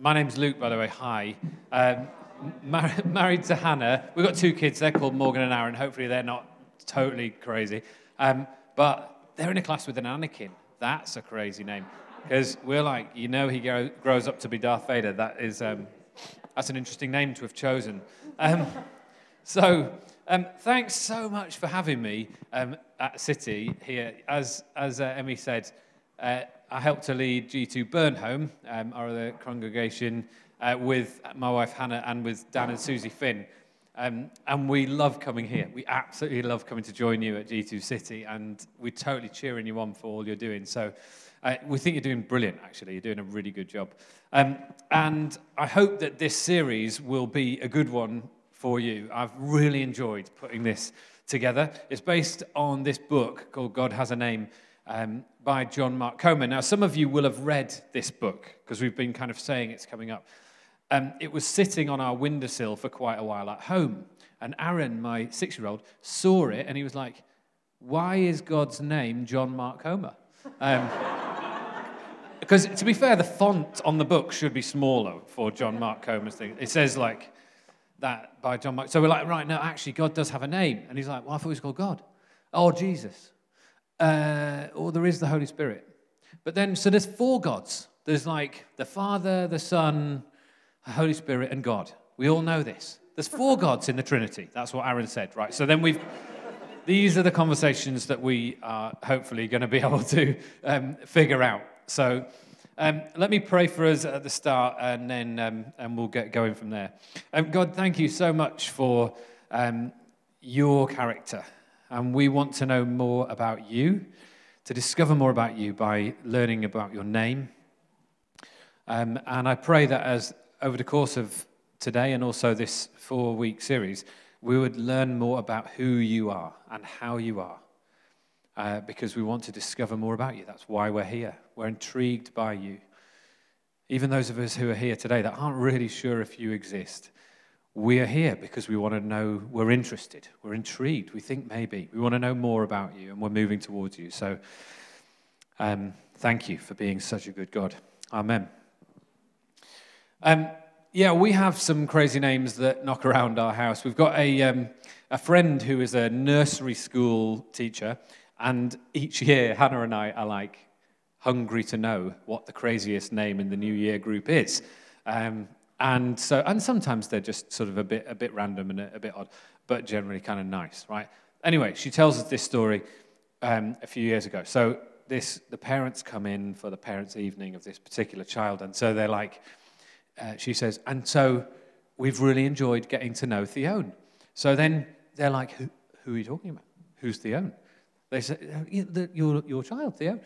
my name's Luke, by the way. Hi. Um, mar- married to Hannah. We've got two kids. They're called Morgan and Aaron. Hopefully, they're not totally crazy. Um, but they're in a class with an Anakin. That's a crazy name. Because we're like, you know, he grow- grows up to be Darth Vader. That is, um, that's an interesting name to have chosen. Um, so, um, thanks so much for having me um, at City here. As, as uh, Emmy said, uh, I helped to lead G2 Burnholme, um, our other congregation, uh, with my wife Hannah and with Dan and Susie Finn. Um, and we love coming here. We absolutely love coming to join you at G2 City, and we're totally cheering you on for all you're doing. So uh, we think you're doing brilliant, actually. You're doing a really good job. Um, and I hope that this series will be a good one for you. I've really enjoyed putting this together. It's based on this book called God Has a Name um, by John Mark Comer. Now, some of you will have read this book because we've been kind of saying it's coming up. Um, it was sitting on our windowsill for quite a while at home. And Aaron, my six year old, saw it and he was like, Why is God's name John Mark Comer? Um, because to be fair, the font on the book should be smaller for John Mark Comer's thing. It says like that by John Mark. So we're like, right, no, actually, God does have a name. And he's like, well, I thought he was called God. Oh, Jesus. Uh, or there is the Holy Spirit. But then, so there's four gods. There's like the Father, the Son, the Holy Spirit, and God. We all know this. There's four gods in the Trinity. That's what Aaron said, right? So then we've. These are the conversations that we are hopefully going to be able to um, figure out. So um, let me pray for us at the start, and then um, and we'll get going from there. Um, God, thank you so much for um, your character, and we want to know more about you, to discover more about you by learning about your name. Um, and I pray that as over the course of today and also this four-week series, we would learn more about who you are and how you are. Uh, because we want to discover more about you. That's why we're here. We're intrigued by you. Even those of us who are here today that aren't really sure if you exist, we are here because we want to know, we're interested, we're intrigued, we think maybe. We want to know more about you and we're moving towards you. So um, thank you for being such a good God. Amen. Um, yeah, we have some crazy names that knock around our house. We've got a, um, a friend who is a nursery school teacher, and each year Hannah and I are like hungry to know what the craziest name in the New Year group is. Um, and so, and sometimes they're just sort of a bit, a bit random and a, a bit odd, but generally kind of nice, right? Anyway, she tells us this story um, a few years ago. So this, the parents come in for the parents' evening of this particular child, and so they're like, uh, she says, and so we've really enjoyed getting to know Theone. So then they're like, who, who are you talking about? Who's Theone? They say, uh, your, your child, Theone.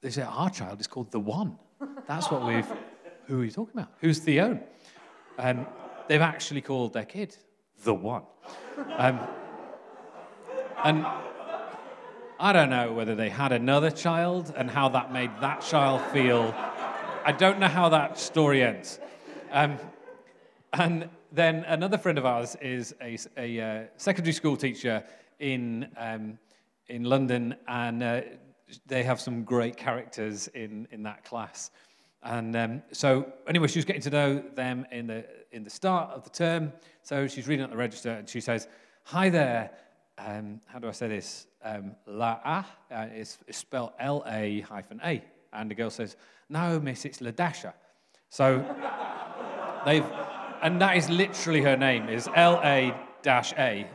They say, our child is called the One. That's what we've, who are you talking about? Who's Theone? And they've actually called their kid the One. Um, and I don't know whether they had another child and how that made that child feel. I don't know how that story ends. Um, and then another friend of ours is a, a uh, secondary school teacher in, um, in London, and uh, they have some great characters in, in that class. And um, so, anyway, she was getting to know them in the, in the start of the term. So she's reading out the register and she says, Hi there. Um, how do I say this? Um, La uh, is spelled L A hyphen A. And the girl says, No, miss, it's Ladasha. So they've, and that is literally her name, is L A dash A.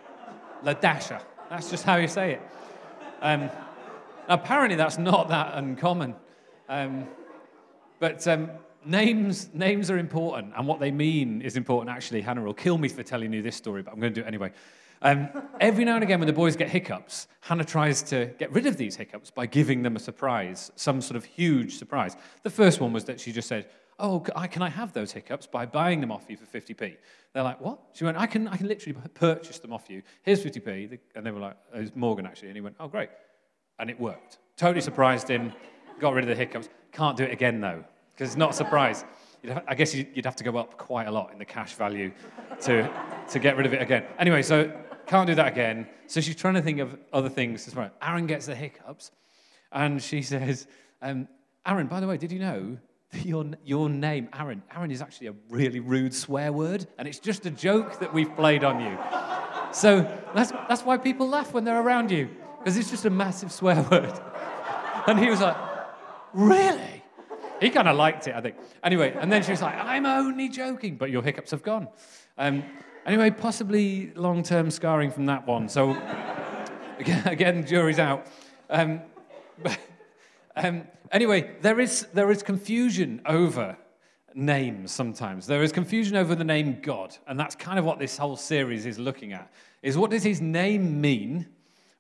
Ladasha. That's just how you say it. Um, apparently, that's not that uncommon. Um, but um, names, names are important, and what they mean is important, actually. Hannah will kill me for telling you this story, but I'm going to do it anyway. Um, every now and again, when the boys get hiccups, Hannah tries to get rid of these hiccups by giving them a surprise, some sort of huge surprise. The first one was that she just said, Oh, can I have those hiccups by buying them off you for 50p? They're like, What? She went, I can, I can literally purchase them off you. Here's 50p. And they were like, oh, It was Morgan, actually. And he went, Oh, great. And it worked. Totally surprised him, got rid of the hiccups. Can't do it again, though because it's not a surprise. I guess you'd have to go up quite a lot in the cash value to, to get rid of it again. Anyway, so can't do that again. So she's trying to think of other things. Aaron gets the hiccups, and she says, um, Aaron, by the way, did you know your, your name, Aaron. Aaron is actually a really rude swear word, and it's just a joke that we've played on you. So that's, that's why people laugh when they're around you, because it's just a massive swear word. And he was like, Really? He kind of liked it, I think. Anyway, and then she was like, I'm only joking, but your hiccups have gone. Um, anyway, possibly long term scarring from that one. So, again, jury's out. Um, but, um, anyway, there is, there is confusion over names sometimes. There is confusion over the name God, and that's kind of what this whole series is looking at. Is what does his name mean?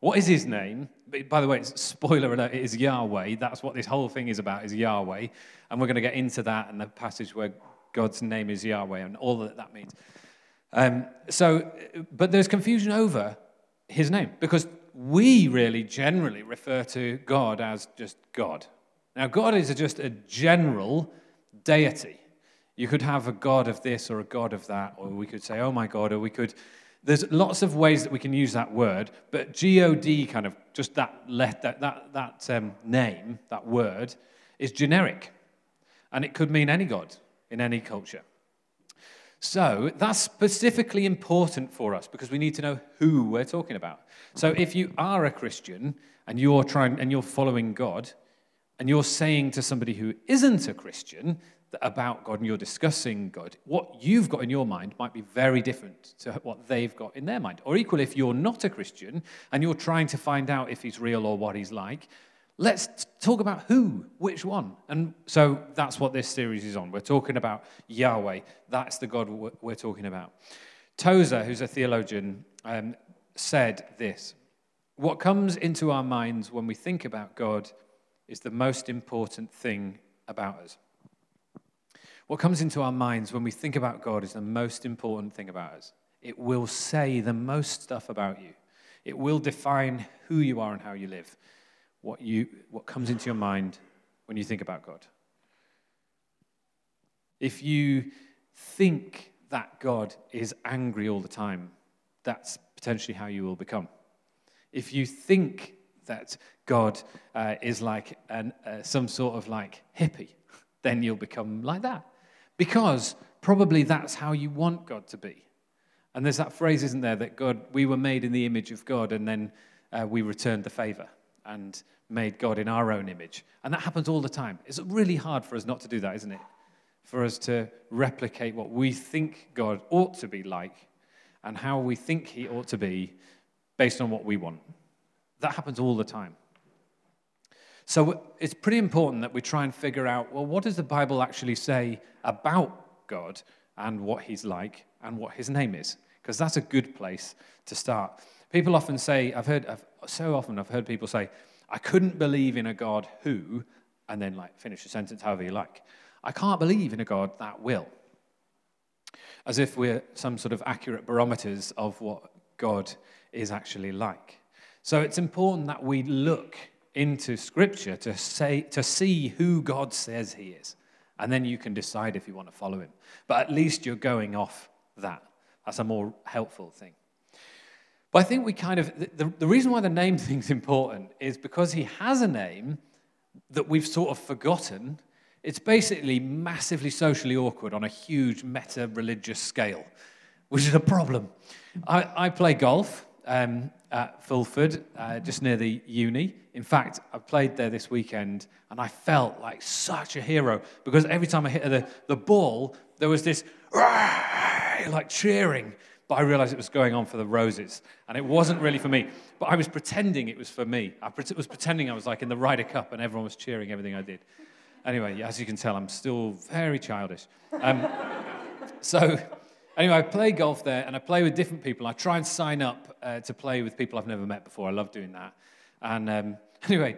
What is his name? By the way, spoiler alert, it is Yahweh. That's what this whole thing is about, is Yahweh. And we're going to get into that in the passage where God's name is Yahweh and all that that means. Um, so, but there's confusion over his name because we really generally refer to God as just God. Now, God is just a general deity. You could have a God of this or a God of that, or we could say, oh my God, or we could. There's lots of ways that we can use that word, but God, kind of just that, let, that, that, that um, name, that word, is generic. And it could mean any God in any culture. So that's specifically important for us because we need to know who we're talking about. So if you are a Christian and you're trying and you're following God and you're saying to somebody who isn't a Christian about God and you're discussing God, what you've got in your mind might be very different to what they've got in their mind. Or equally, if you're not a Christian and you're trying to find out if he's real or what he's like, Let's talk about who, which one. And so that's what this series is on. We're talking about Yahweh. That's the God we're talking about. Tozer, who's a theologian, um, said this What comes into our minds when we think about God is the most important thing about us. What comes into our minds when we think about God is the most important thing about us. It will say the most stuff about you, it will define who you are and how you live what, you, what comes into your mind when you think about God. If you think that God is angry all the time, that's potentially how you will become. If you think that God uh, is like an, uh, some sort of like hippie, then you'll become like that. Because probably that's how you want God to be. And there's that phrase, isn't there, that God, we were made in the image of God and then uh, we returned the favor and made God in our own image. And that happens all the time. It's really hard for us not to do that, isn't it? For us to replicate what we think God ought to be like and how we think he ought to be based on what we want. That happens all the time. So it's pretty important that we try and figure out well, what does the Bible actually say about God and what he's like and what his name is? Because that's a good place to start. People often say, I've heard, I've, so often I've heard people say, I couldn't believe in a God who, and then like finish the sentence however you like. I can't believe in a God that will. As if we're some sort of accurate barometers of what God is actually like. So it's important that we look into Scripture to, say, to see who God says He is. And then you can decide if you want to follow Him. But at least you're going off that. That's a more helpful thing. But I think we kind of, the, the reason why the name thing's important is because he has a name that we've sort of forgotten. It's basically massively socially awkward on a huge meta religious scale, which is a problem. I, I play golf um, at Fulford, uh, just near the uni. In fact, I played there this weekend and I felt like such a hero because every time I hit the, the ball, there was this like cheering but I realized it was going on for the roses. And it wasn't really for me. But I was pretending it was for me. I was pretending I was like in the Ryder Cup and everyone was cheering everything I did. Anyway, as you can tell, I'm still very childish. Um, so, anyway, I play golf there and I play with different people. I try and sign up uh, to play with people I've never met before. I love doing that. And um, anyway,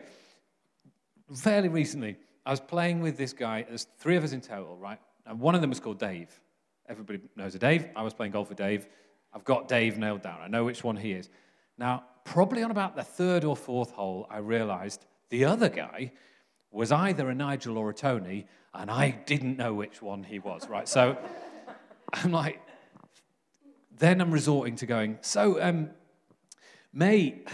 fairly recently, I was playing with this guy. There's three of us in total, right? And one of them was called Dave. Everybody knows a Dave. I was playing golf with Dave. I've got Dave nailed down. I know which one he is. Now, probably on about the third or fourth hole, I realized the other guy was either a Nigel or a Tony, and I didn't know which one he was, right? So I'm like, then I'm resorting to going, so, um, mate,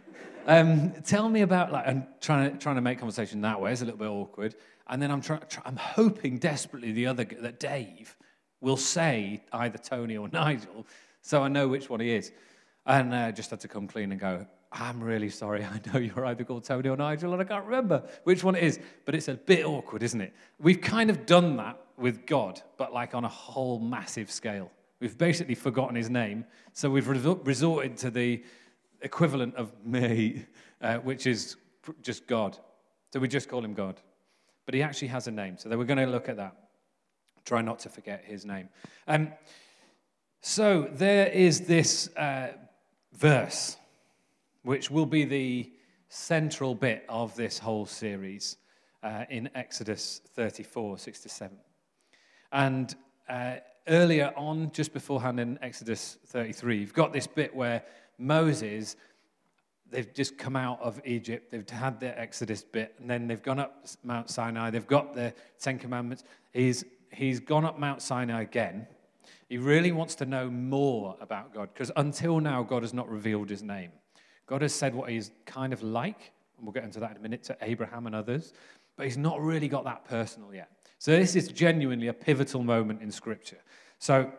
um, tell me about, like, and trying to, trying to make conversation that way It's a little bit awkward. And then I'm, try, try, I'm hoping desperately the other, that Dave will say either Tony or Nigel, so I know which one he is. And uh, just had to come clean and go, I'm really sorry. I know you're either called Tony or Nigel, and I can't remember which one it is. But it's a bit awkward, isn't it? We've kind of done that with God, but like on a whole massive scale. We've basically forgotten his name, so we've resorted to the equivalent of me, uh, which is just God. So we just call him God. But he actually has a name, so we're going to look at that. Try not to forget his name. Um, so there is this uh, verse, which will be the central bit of this whole series uh, in Exodus 34, 6 to 7. And uh, earlier on, just beforehand in Exodus 33, you've got this bit where Moses, they've just come out of Egypt, they've had their Exodus bit, and then they've gone up Mount Sinai, they've got the Ten Commandments. He's, he's gone up Mount Sinai again. He really wants to know more about God, because until now, God has not revealed his name. God has said what he's kind of like, and we'll get into that in a minute, to Abraham and others, but he's not really got that personal yet. So this is genuinely a pivotal moment in Scripture. So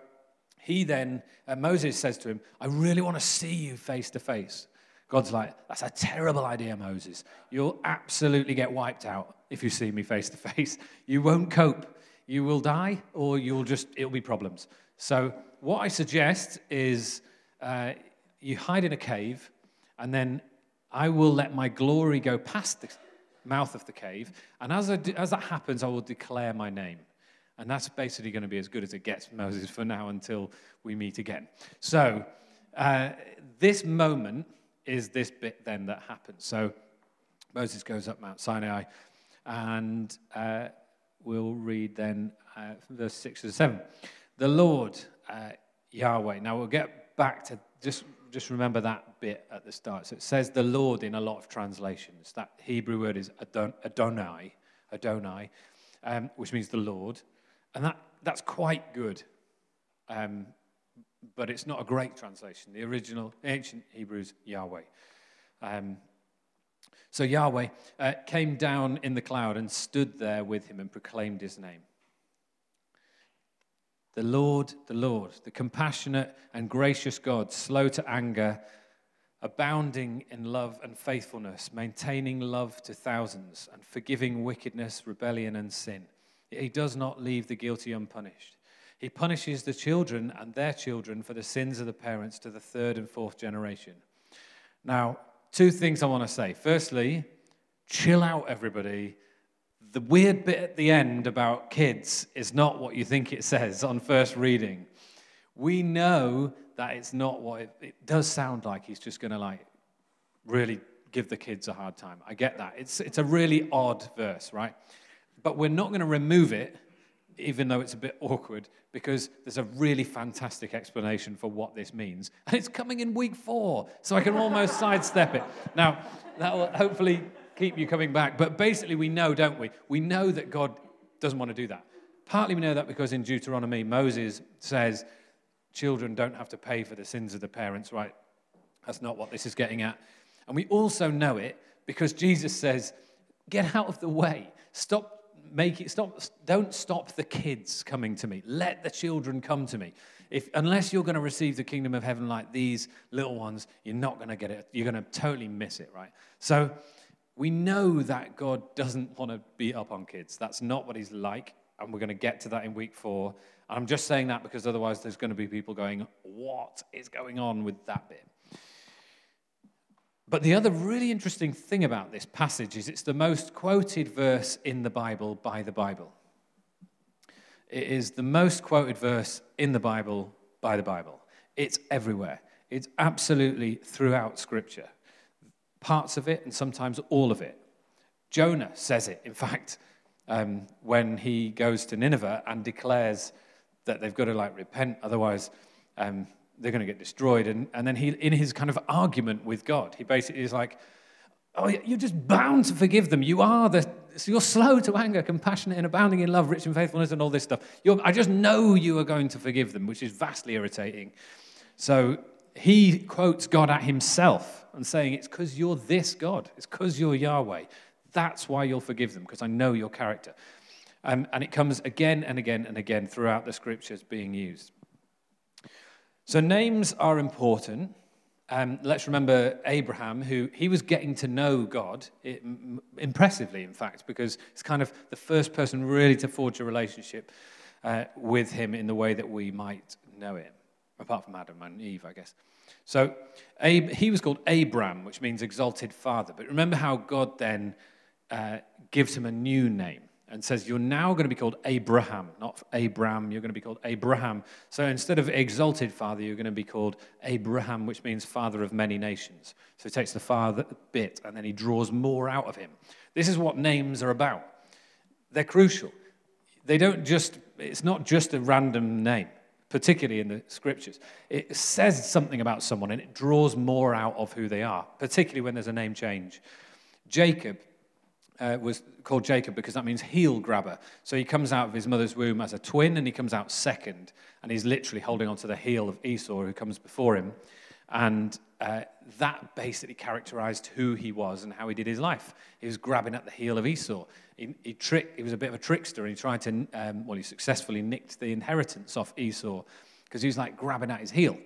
he then, uh, Moses says to him, I really want to see you face to face. God's like, that's a terrible idea, Moses. You'll absolutely get wiped out if you see me face to face. You won't cope. You will die, or you'll just, it'll be problems. So, what I suggest is uh, you hide in a cave, and then I will let my glory go past the mouth of the cave. And as, do, as that happens, I will declare my name. And that's basically going to be as good as it gets, Moses, for now until we meet again. So, uh, this moment is this bit then that happens. So, Moses goes up Mount Sinai, and uh, we'll read then uh, verse 6 to 7. The Lord, uh, Yahweh. Now, we'll get back to just, just remember that bit at the start. So, it says the Lord in a lot of translations. That Hebrew word is Adon- Adonai, Adonai, um, which means the Lord. And that, that's quite good. Um, but it's not a great translation. The original, ancient Hebrews, Yahweh. Um, so Yahweh uh, came down in the cloud and stood there with him and proclaimed his name. The Lord, the Lord, the compassionate and gracious God, slow to anger, abounding in love and faithfulness, maintaining love to thousands, and forgiving wickedness, rebellion, and sin he does not leave the guilty unpunished. He punishes the children and their children for the sins of the parents to the third and fourth generation. Now, two things I want to say. Firstly, chill out, everybody. The weird bit at the end about kids is not what you think it says on first reading. We know that it's not what it, it does sound like. He's just going to like really give the kids a hard time. I get that. It's, it's a really odd verse, right? But we're not going to remove it, even though it's a bit awkward, because there's a really fantastic explanation for what this means. And it's coming in week four, so I can almost sidestep it. Now, that will hopefully keep you coming back. But basically, we know, don't we? We know that God doesn't want to do that. Partly we know that because in Deuteronomy, Moses says children don't have to pay for the sins of the parents, right? That's not what this is getting at. And we also know it because Jesus says, get out of the way. Stop make it stop don't stop the kids coming to me let the children come to me if unless you're going to receive the kingdom of heaven like these little ones you're not going to get it you're going to totally miss it right so we know that god doesn't want to beat up on kids that's not what he's like and we're going to get to that in week four i'm just saying that because otherwise there's going to be people going what is going on with that bit but the other really interesting thing about this passage is it's the most quoted verse in the Bible by the Bible. It is the most quoted verse in the Bible by the Bible. It's everywhere, it's absolutely throughout Scripture. Parts of it and sometimes all of it. Jonah says it, in fact, um, when he goes to Nineveh and declares that they've got to like repent, otherwise um, they're going to get destroyed. And, and then he, in his kind of argument with God, he basically is like, Oh, you're just bound to forgive them. You are the, you're slow to anger, compassionate and abounding in love, rich in faithfulness, and all this stuff. You're, I just know you are going to forgive them, which is vastly irritating. So he quotes God at himself and saying, It's because you're this God. It's because you're Yahweh. That's why you'll forgive them, because I know your character. Um, and it comes again and again and again throughout the scriptures being used. So names are important. Um, let's remember Abraham, who he was getting to know God it, impressively, in fact, because it's kind of the first person really to forge a relationship uh, with him in the way that we might know him, apart from Adam and Eve, I guess. So Ab- he was called Abram, which means exalted father. But remember how God then uh, gives him a new name and says, You're now going to be called Abraham, not Abram. You're going to be called Abraham. So instead of exalted father, you're going to be called Abraham, which means father of many nations. So he takes the father bit and then he draws more out of him. This is what names are about. They're crucial. They don't just, it's not just a random name, particularly in the scriptures. It says something about someone and it draws more out of who they are, particularly when there's a name change. Jacob uh, was called Jacob because that means heel grabber. So he comes out of his mother's womb as a twin and he comes out second. And he's literally holding onto the heel of Esau, who comes before him. And uh, that basically characterized who he was and how he did his life. He was grabbing at the heel of Esau. He, he, tricked, he was a bit of a trickster and he tried to, um, well, he successfully nicked the inheritance off Esau because he was like grabbing at his heel.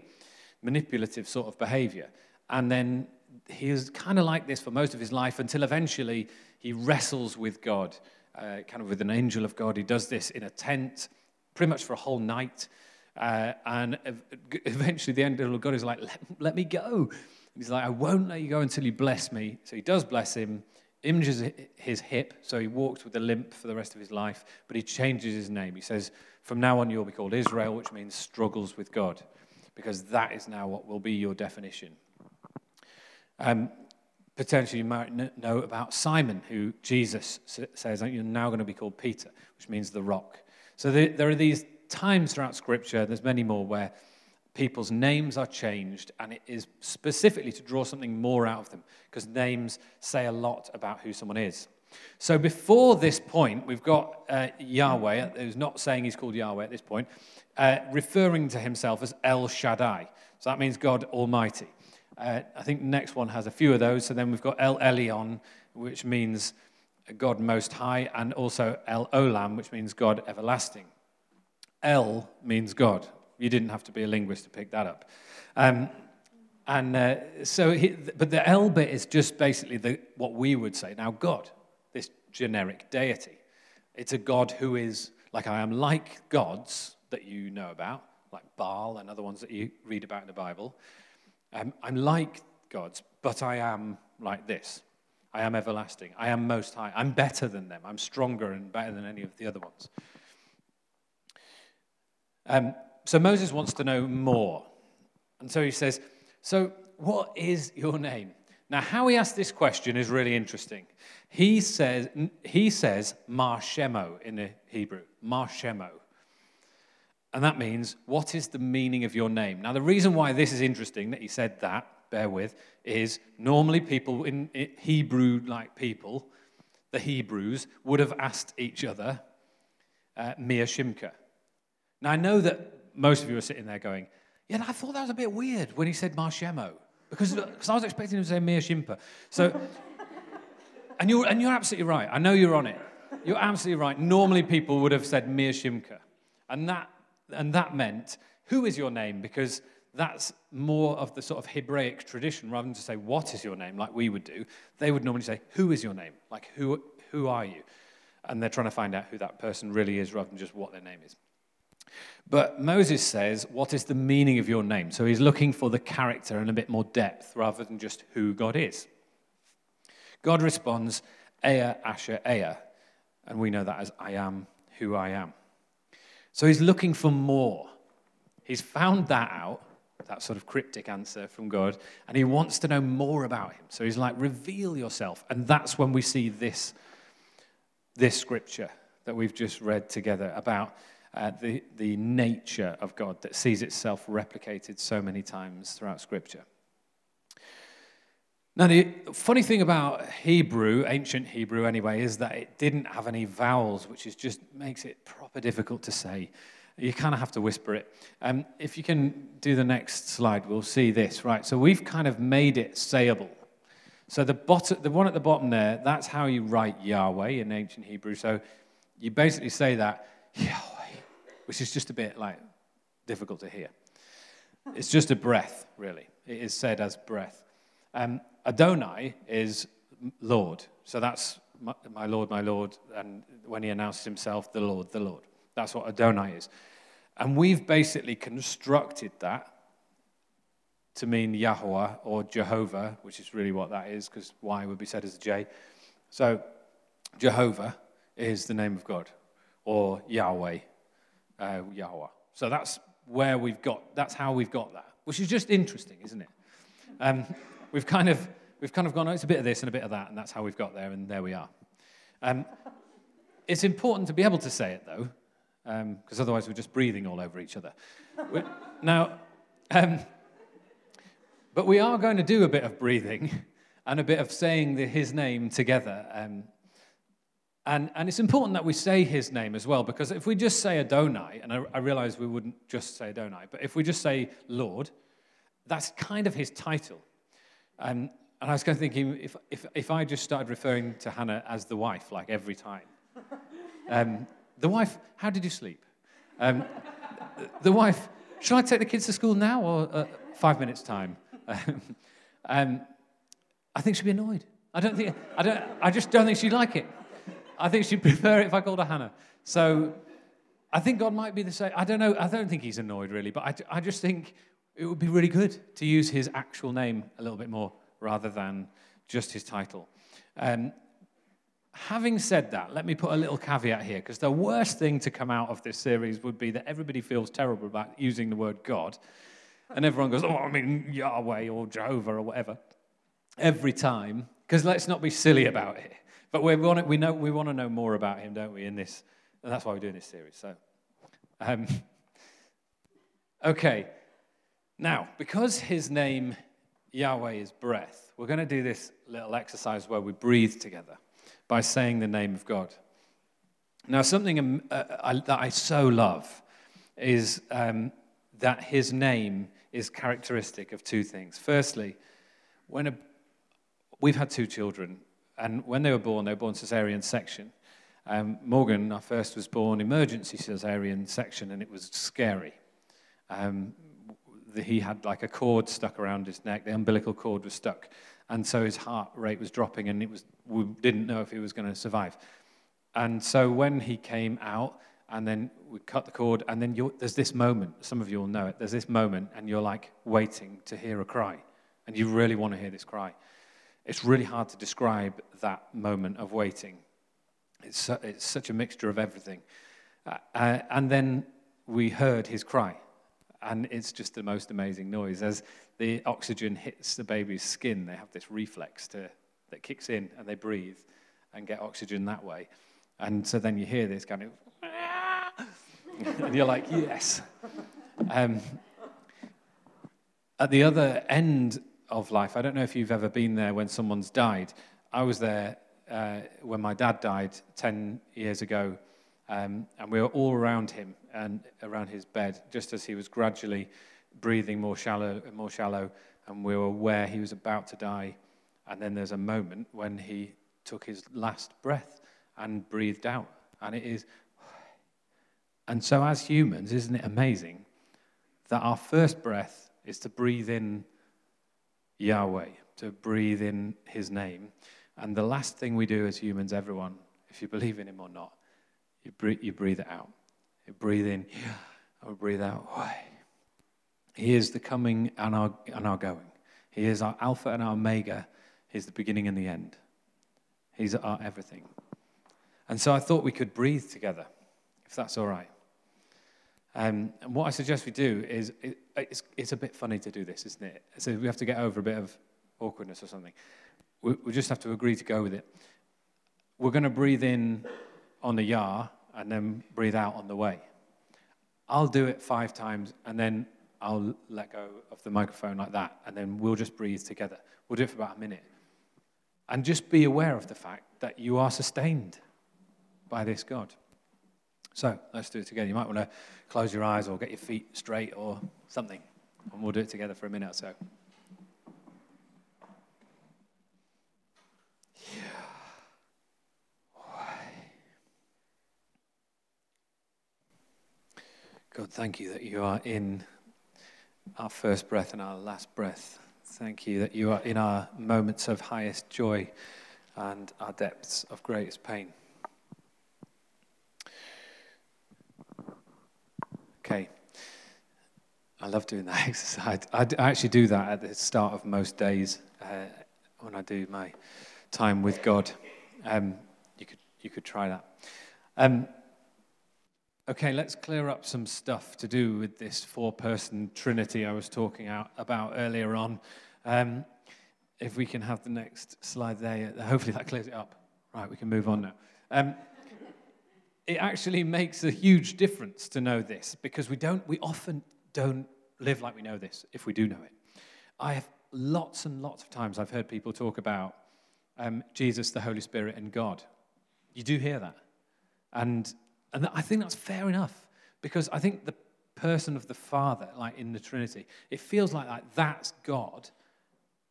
Manipulative sort of behavior. And then he was kind of like this for most of his life until eventually he wrestles with God, uh, kind of with an angel of God. He does this in a tent, pretty much for a whole night. Uh, and eventually, the end of God is like, let, let me go. And he's like, I won't let you go until you bless me. So he does bless him, injures his hip, so he walks with a limp for the rest of his life, but he changes his name. He says, From now on, you'll be called Israel, which means struggles with God, because that is now what will be your definition. Um, potentially you might know about Simon, who Jesus says, You're now going to be called Peter, which means the rock. So there are these times throughout Scripture, there's many more, where people's names are changed, and it is specifically to draw something more out of them, because names say a lot about who someone is. So before this point, we've got uh, Yahweh, who's not saying he's called Yahweh at this point, uh, referring to himself as El Shaddai. So that means God Almighty. Uh, I think the next one has a few of those. So then we've got El Elyon, which means God Most High, and also El Olam, which means God Everlasting. El means God. You didn't have to be a linguist to pick that up. Um, and uh, so, he, but the El bit is just basically the, what we would say now God, this generic deity. It's a God who is like I am like gods that you know about, like Baal and other ones that you read about in the Bible. Um, I'm like God's, but I am like this. I am everlasting. I am most high. I'm better than them. I'm stronger and better than any of the other ones. Um, so Moses wants to know more. And so he says, So, what is your name? Now, how he asked this question is really interesting. He says, he says Mar Shemo in the Hebrew, Mar Shemo. And that means, what is the meaning of your name? Now, the reason why this is interesting that he said that, bear with, is normally people in Hebrew like people, the Hebrews, would have asked each other, uh, Mia Shimka. Now, I know that most of you are sitting there going, yeah, I thought that was a bit weird when he said Marshemo, because, because I was expecting him to say Mia Shimpa. So, and you're, and you're absolutely right. I know you're on it. You're absolutely right. Normally, people would have said Mia Shimka. And that and that meant, who is your name? Because that's more of the sort of Hebraic tradition rather than to say, what is your name, like we would do. They would normally say, who is your name? Like, who, who are you? And they're trying to find out who that person really is rather than just what their name is. But Moses says, What is the meaning of your name? So he's looking for the character and a bit more depth rather than just who God is. God responds, Ehyeh Asher Ehyeh. And we know that as I am who I am. So he's looking for more. He's found that out, that sort of cryptic answer from God, and he wants to know more about him. So he's like, reveal yourself. And that's when we see this, this scripture that we've just read together about uh, the, the nature of God that sees itself replicated so many times throughout scripture. Now, the funny thing about Hebrew, ancient Hebrew anyway, is that it didn't have any vowels, which is just makes it proper difficult to say. You kind of have to whisper it. Um, if you can do the next slide, we'll see this. Right, so we've kind of made it sayable. So the, bottom, the one at the bottom there, that's how you write Yahweh in ancient Hebrew. So you basically say that, Yahweh, which is just a bit like difficult to hear. It's just a breath, really. It is said as breath. Um, Adonai is Lord. So that's my, my Lord, my Lord. And when he announces himself, the Lord, the Lord. That's what Adonai is. And we've basically constructed that to mean Yahweh or Jehovah, which is really what that is, because Y would be said as a J. So Jehovah is the name of God, or Yahweh, uh, Yahweh. So that's where we've got, that's how we've got that, which is just interesting, isn't it? Um, we've kind of, we've kind of gone, oh, it's a bit of this and a bit of that, and that's how we've got there, and there we are. Um, it's important to be able to say it, though, because um, otherwise we're just breathing all over each other. now, um, but we are going to do a bit of breathing and a bit of saying the, his name together. And, and it's important that we say his name as well, because if we just say Adonai, and I, I realize we wouldn't just say Adonai, but if we just say Lord, that's kind of his title. Um, and I was kind of thinking, if, if, if I just started referring to Hannah as the wife, like every time, um, the wife, how did you sleep? Um, the wife, should I take the kids to school now or uh, five minutes' time? um, I think she'd be annoyed. I don't think, I, don't, I just don't think she'd like it. I think she'd prefer it if I called her Hannah. So I think God might be the same. I don't know. I don't think he's annoyed really, but I, I just think it would be really good to use his actual name a little bit more rather than just his title. Um, having said that, let me put a little caveat here because the worst thing to come out of this series would be that everybody feels terrible about using the word God. And everyone goes, oh, I mean, Yahweh or Jehovah or whatever, every time. Because let's not be silly about it. But we want, to, we, know, we want to know more about him, don't we, in this? And that's why we're doing this series. So, um, okay. Now, because his name, Yahweh, is breath, we're going to do this little exercise where we breathe together by saying the name of God. Now, something um, uh, I, that I so love is um, that his name is characteristic of two things. Firstly, when a, we've had two children, and when they were born, they were born cesarean section. Um, Morgan, our first, was born emergency cesarean section, and it was scary. Um, the, he had like a cord stuck around his neck, the umbilical cord was stuck, and so his heart rate was dropping, and it was, we didn't know if he was going to survive. And so when he came out, and then we cut the cord, and then there's this moment. Some of you will know it. There's this moment, and you're like waiting to hear a cry, and you really want to hear this cry. It's really hard to describe that moment of waiting. It's, su- it's such a mixture of everything. Uh, uh, and then we heard his cry, and it's just the most amazing noise. As the oxygen hits the baby's skin, they have this reflex to, that kicks in, and they breathe and get oxygen that way. And so then you hear this kind of and you're like, yes. Um, at the other end of life, I don't know if you've ever been there when someone's died. I was there uh, when my dad died 10 years ago, um, and we were all around him and around his bed, just as he was gradually breathing more shallow and more shallow, and we were aware he was about to die. And then there's a moment when he took his last breath and breathed out. And it is and so, as humans, isn't it amazing that our first breath is to breathe in Yahweh, to breathe in his name? And the last thing we do as humans, everyone, if you believe in him or not, you breathe, you breathe it out. You breathe in, and breathe out. He is the coming and our, and our going. He is our Alpha and our Omega. He's the beginning and the end. He's our everything. And so I thought we could breathe together, if that's all right. Um, and what I suggest we do is, it, it's, it's, a bit funny to do this, isn't it? So we have to get over a bit of awkwardness or something. We, we just have to agree to go with it. We're going to breathe in on the yah and then breathe out on the way. I'll do it five times and then I'll let go of the microphone like that and then we'll just breathe together. We'll do it for about a minute. And just be aware of the fact that you are sustained by this God. So let's do it together. You might want to close your eyes or get your feet straight or something, and we'll do it together for a minute or so. God, thank you that you are in our first breath and our last breath. Thank you that you are in our moments of highest joy and our depths of greatest pain. Okay. I love doing that exercise. I actually do that at the start of most days uh, when I do my time with God. Um, you, could, you could try that. Um, Okay, let's clear up some stuff to do with this four person trinity I was talking out, about earlier on. Um, if we can have the next slide there, hopefully that clears it up. Right, we can move on now. It actually makes a huge difference to know this because we don't we often don't live like we know this if we do know it i have lots and lots of times i've heard people talk about um, jesus the holy spirit and god you do hear that and and I think that's fair enough because I think the person of the Father, like in the Trinity, it feels like that. That's God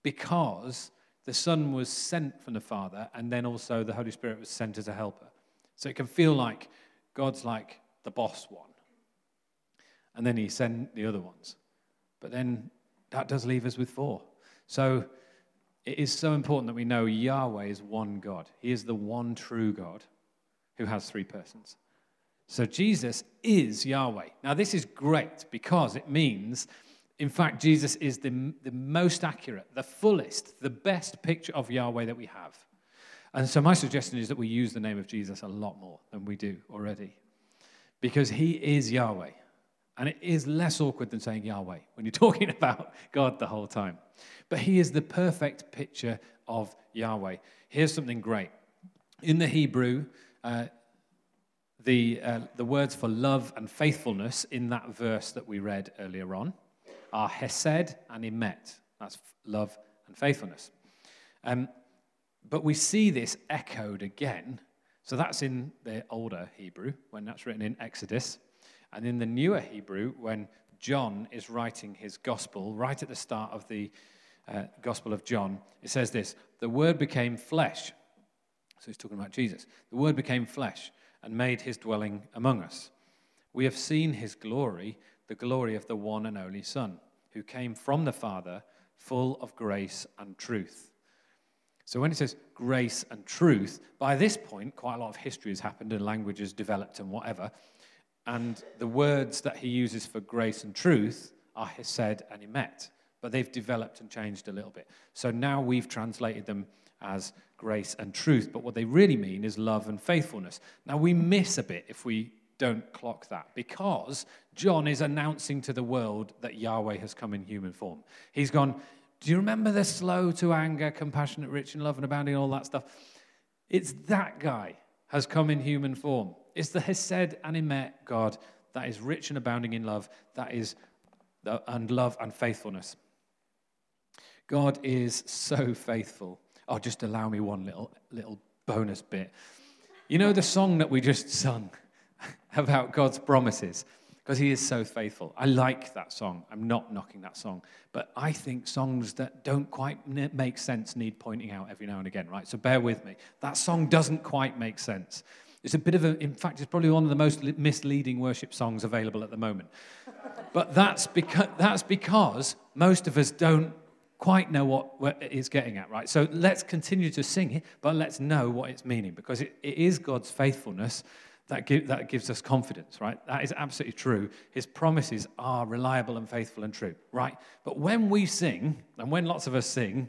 because the Son was sent from the Father and then also the Holy Spirit was sent as a helper. So it can feel like God's like the boss one. And then he sent the other ones. But then that does leave us with four. So it is so important that we know Yahweh is one God. He is the one true God who has three persons. So Jesus is Yahweh. Now, this is great because it means, in fact, Jesus is the, the most accurate, the fullest, the best picture of Yahweh that we have. And so, my suggestion is that we use the name of Jesus a lot more than we do already because he is Yahweh. And it is less awkward than saying Yahweh when you're talking about God the whole time. But he is the perfect picture of Yahweh. Here's something great. In the Hebrew, uh, the, uh, the words for love and faithfulness in that verse that we read earlier on are hesed and emet. That's love and faithfulness. Um, but we see this echoed again. So that's in the older Hebrew, when that's written in Exodus. And in the newer Hebrew, when John is writing his gospel, right at the start of the uh, Gospel of John, it says this The Word became flesh. So he's talking about Jesus. The Word became flesh and made his dwelling among us. We have seen his glory, the glory of the one and only Son, who came from the Father, full of grace and truth. So when it says grace and truth, by this point, quite a lot of history has happened and language has developed and whatever. And the words that he uses for grace and truth are hesed and emet, but they've developed and changed a little bit. So now we've translated them as grace and truth, but what they really mean is love and faithfulness. Now, we miss a bit if we don't clock that because John is announcing to the world that Yahweh has come in human form. He's gone, Do you remember the slow to anger, compassionate, rich in love, and abounding, all that stuff? It's that guy has come in human form. It's the Hesed and Emet God that is rich and abounding in love, that is, and love and faithfulness. God is so faithful oh, just allow me one little, little bonus bit. You know the song that we just sung about God's promises? Because he is so faithful. I like that song. I'm not knocking that song. But I think songs that don't quite make sense need pointing out every now and again, right? So bear with me. That song doesn't quite make sense. It's a bit of a, in fact, it's probably one of the most misleading worship songs available at the moment. But that's because, that's because most of us don't quite know what, what it's getting at, right? So let's continue to sing it, but let's know what it's meaning because it, it is God's faithfulness that, give, that gives us confidence, right? That is absolutely true. His promises are reliable and faithful and true, right? But when we sing, and when lots of us sing,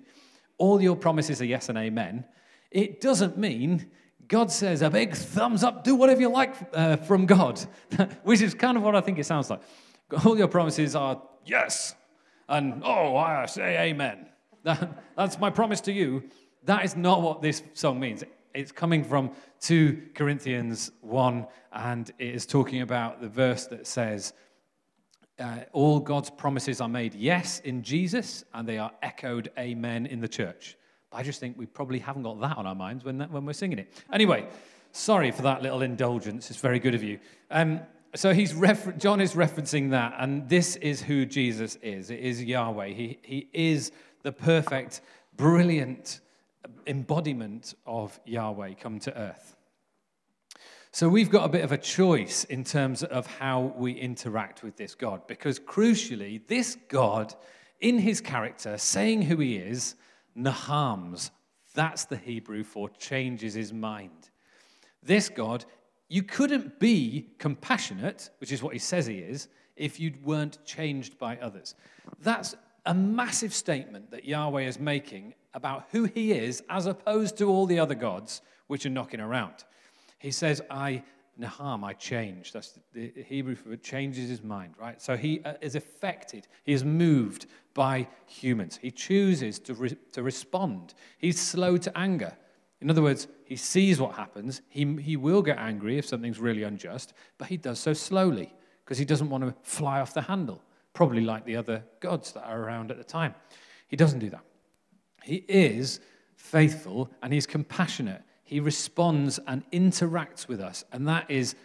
all your promises are yes and amen, it doesn't mean God says a big thumbs up, do whatever you like uh, from God, which is kind of what I think it sounds like. All your promises are yes, and, oh, I say amen. That, that's my promise to you. That is not what this song means. It's coming from 2 Corinthians 1, and it is talking about the verse that says, uh, All God's promises are made yes in Jesus, and they are echoed amen in the church. But I just think we probably haven't got that on our minds when, that, when we're singing it. Anyway, sorry for that little indulgence. It's very good of you. Um, so he's refer- John is referencing that, and this is who Jesus is. It is Yahweh. He, he is the perfect, brilliant, embodiment of Yahweh come to earth. So we've got a bit of a choice in terms of how we interact with this God, because crucially, this God, in his character, saying who he is, nahams. That's the Hebrew for changes his mind. This God, you couldn't be compassionate, which is what he says he is, if you weren't changed by others. That's a massive statement that Yahweh is making about who he is as opposed to all the other gods which are knocking around. He says, I, Naham, I change. That's the Hebrew for it changes his mind, right? So he uh, is affected. He is moved by humans. He chooses to, re- to respond. He's slow to anger. In other words, he sees what happens. He, he will get angry if something's really unjust, but he does so slowly because he doesn't want to fly off the handle, probably like the other gods that are around at the time. He doesn't do that. He is faithful and he's compassionate. He responds and interacts with us. And that is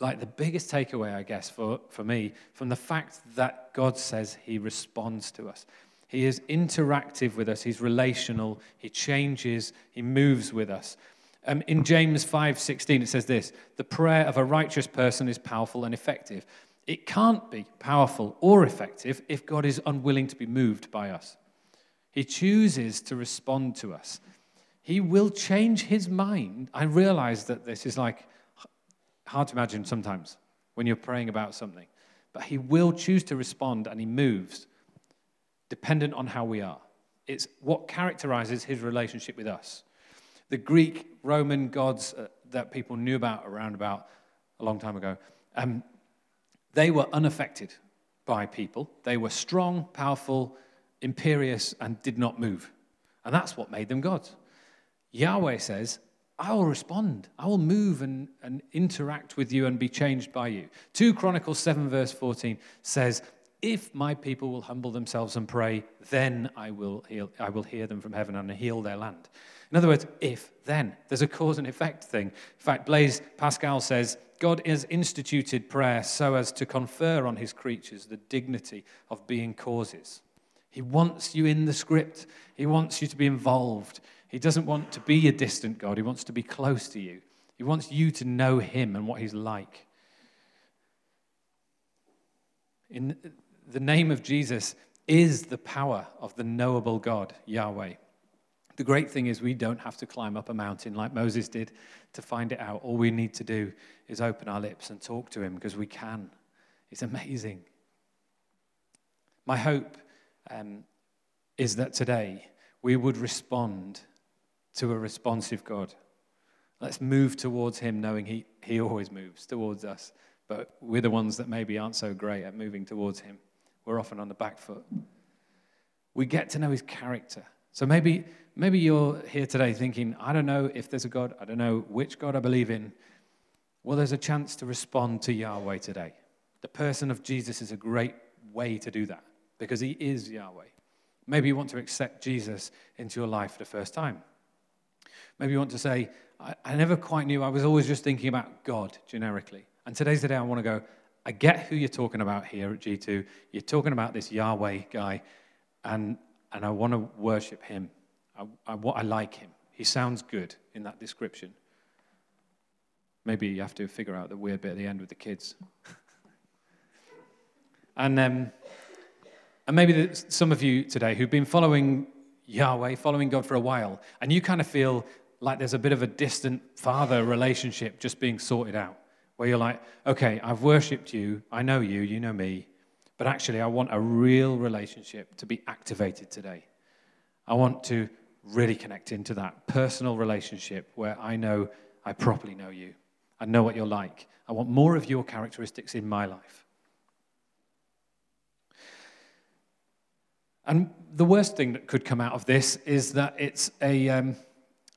like the biggest takeaway, I guess, for, for me from the fact that God says he responds to us. He is interactive with us, he's relational, he changes, he moves with us. Um, in James 5:16 it says this, "The prayer of a righteous person is powerful and effective." It can't be powerful or effective if God is unwilling to be moved by us. He chooses to respond to us. He will change his mind. I realize that this is like hard to imagine sometimes when you're praying about something, but he will choose to respond and he moves dependent on how we are. It's what characterizes his relationship with us. The Greek, Roman gods uh, that people knew about around about a long time ago, um, they were unaffected by people. They were strong, powerful, imperious, and did not move. And that's what made them gods. Yahweh says, I will respond. I will move and, and interact with you and be changed by you. 2 Chronicles 7, verse 14 says, If my people will humble themselves and pray, then I will, heal, I will hear them from heaven and heal their land. In other words, if, then. There's a cause and effect thing. In fact, Blaise Pascal says, God has instituted prayer so as to confer on his creatures the dignity of being causes. He wants you in the script, he wants you to be involved. He doesn't want to be a distant God, he wants to be close to you. He wants you to know him and what he's like. In the name of Jesus is the power of the knowable God, Yahweh. The great thing is, we don't have to climb up a mountain like Moses did to find it out. All we need to do is open our lips and talk to him because we can. It's amazing. My hope um, is that today we would respond to a responsive God. Let's move towards him knowing he, he always moves towards us. But we're the ones that maybe aren't so great at moving towards him. We're often on the back foot. We get to know his character. So maybe, maybe you're here today thinking, I don't know if there's a God, I don't know which God I believe in. Well, there's a chance to respond to Yahweh today. The person of Jesus is a great way to do that because he is Yahweh. Maybe you want to accept Jesus into your life for the first time. Maybe you want to say, I, I never quite knew, I was always just thinking about God generically. And today's the day I want to go, I get who you're talking about here at G2. You're talking about this Yahweh guy, and and I want to worship him. I, I, I like him. He sounds good in that description. Maybe you have to figure out the weird bit at the end with the kids. and, um, and maybe some of you today who've been following Yahweh, following God for a while, and you kind of feel like there's a bit of a distant father relationship just being sorted out, where you're like, okay, I've worshipped you, I know you, you know me, but actually, I want a real relationship to be activated today. I want to really connect into that personal relationship where I know I properly know you. I know what you're like. I want more of your characteristics in my life. And the worst thing that could come out of this is that it's a, um,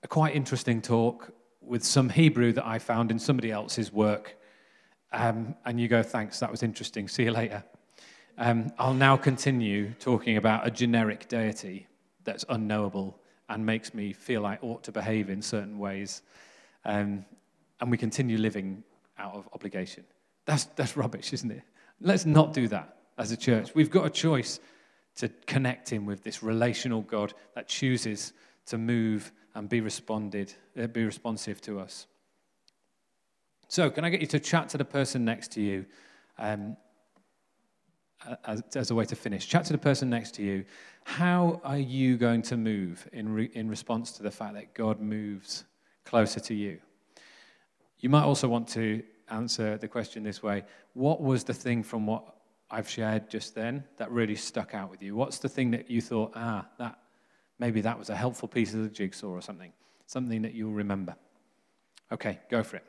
a quite interesting talk with some Hebrew that I found in somebody else's work. Um, and you go, thanks, that was interesting. See you later. Um, I'll now continue talking about a generic deity that's unknowable and makes me feel I ought to behave in certain ways. Um, and we continue living out of obligation. That's, that's rubbish, isn't it? Let's not do that as a church. We've got a choice to connect in with this relational God that chooses to move and be responded, uh, be responsive to us. So, can I get you to chat to the person next to you um, as, as, a way to finish? Chat to the person next to you. How are you going to move in, re, in response to the fact that God moves closer to you? You might also want to answer the question this way What was the thing from what I've shared just then that really stuck out with you? What's the thing that you thought, ah, that maybe that was a helpful piece of the jigsaw or something? Something that you'll remember. Okay, go for it.